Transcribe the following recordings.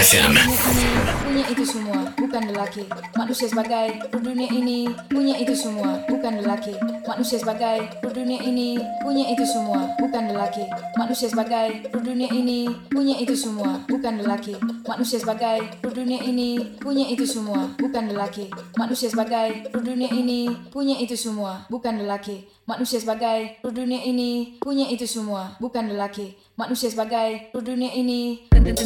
FM. Punya itu semua, bukan lelaki. Manusia sebagai dunia ini punya itu semua, bukan lelaki. Manusia sebagai dunia ini punya itu semua, bukan lelaki. Manusia sebagai dunia ini punya itu semua, bukan lelaki. Manusia sebagai dunia ini punya itu semua, bukan lelaki. Manusia sebagai dunia ini punya itu semua, bukan lelaki. Manusia sebagai dunia ini punya itu semua, bukan lelaki. Manusia sebagai dunia ini Thank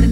you.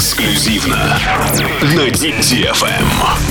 эксклюзивно на DTFM.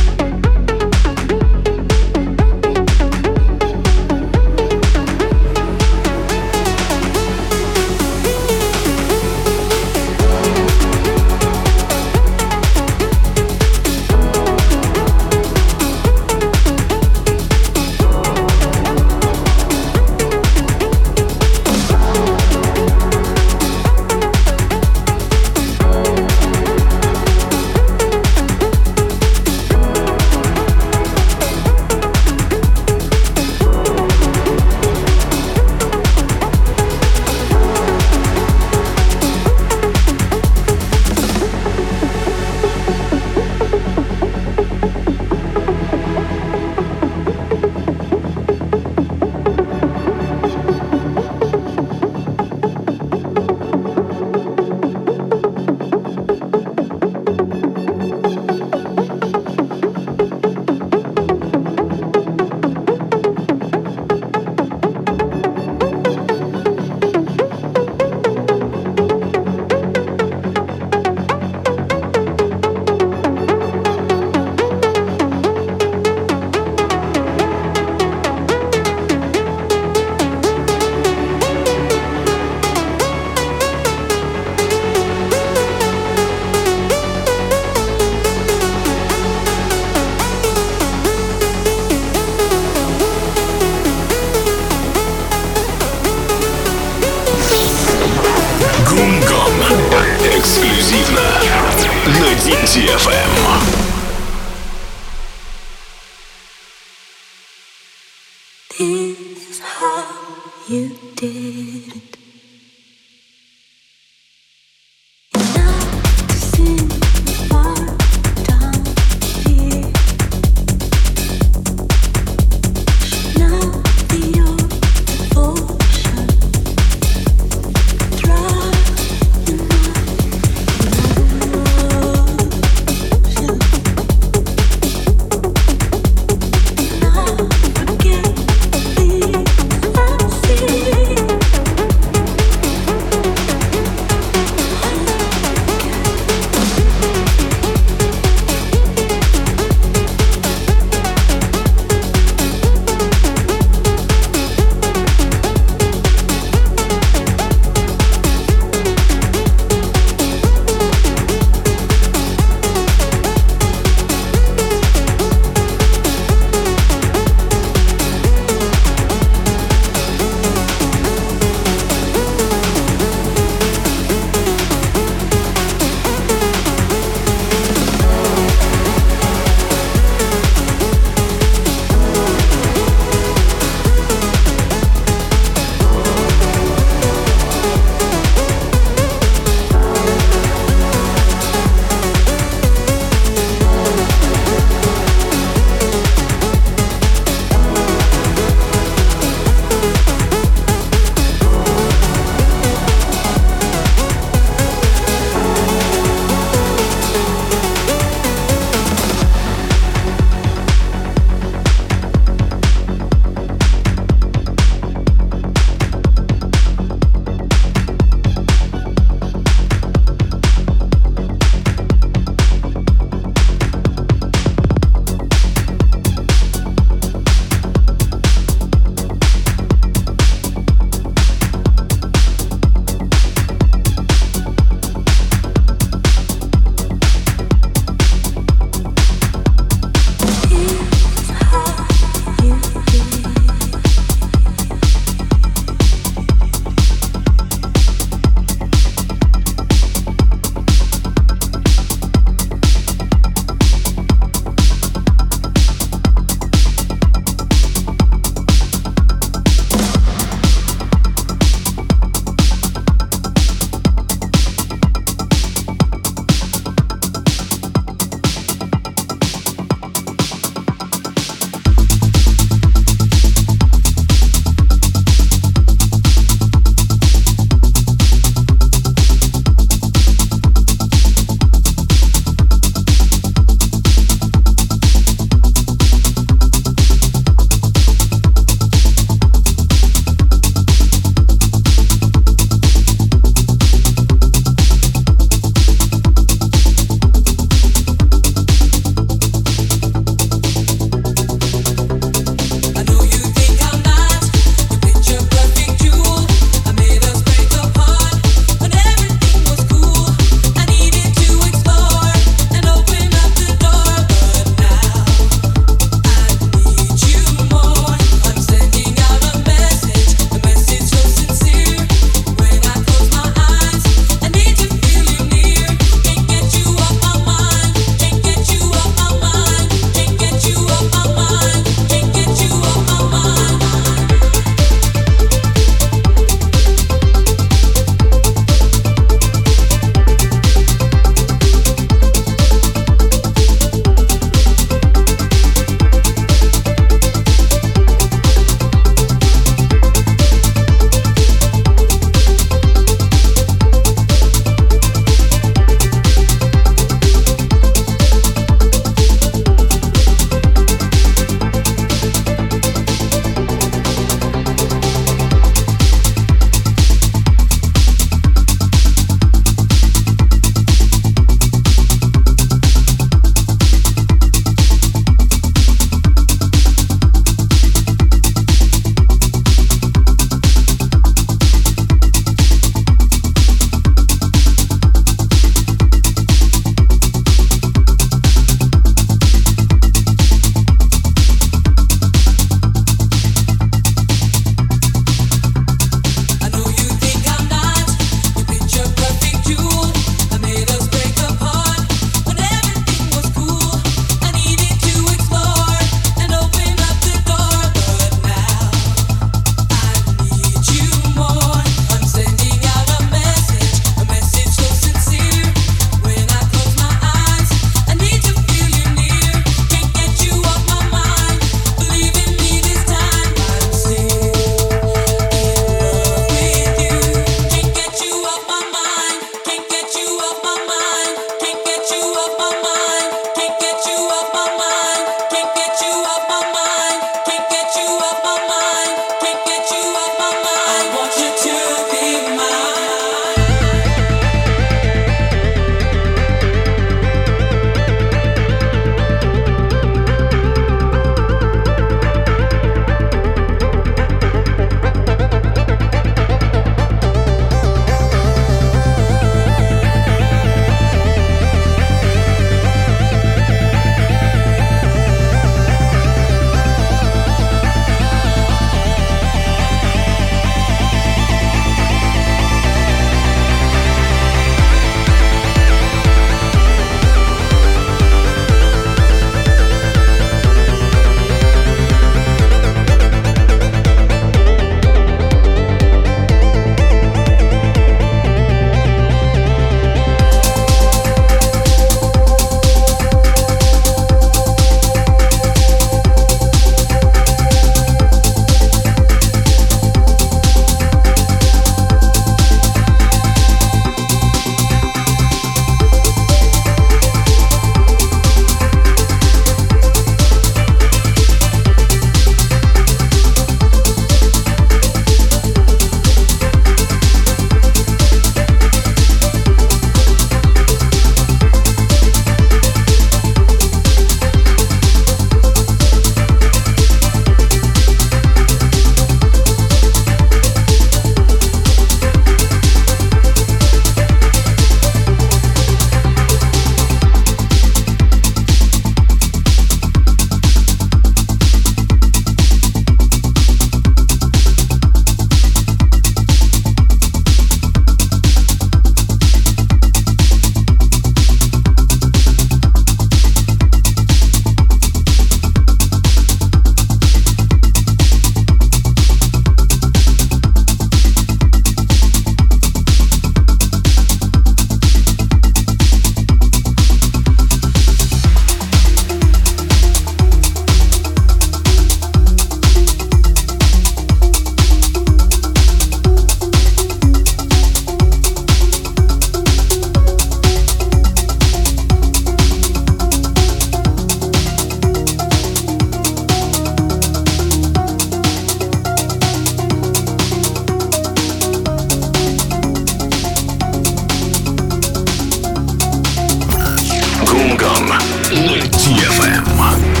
ЕФМ.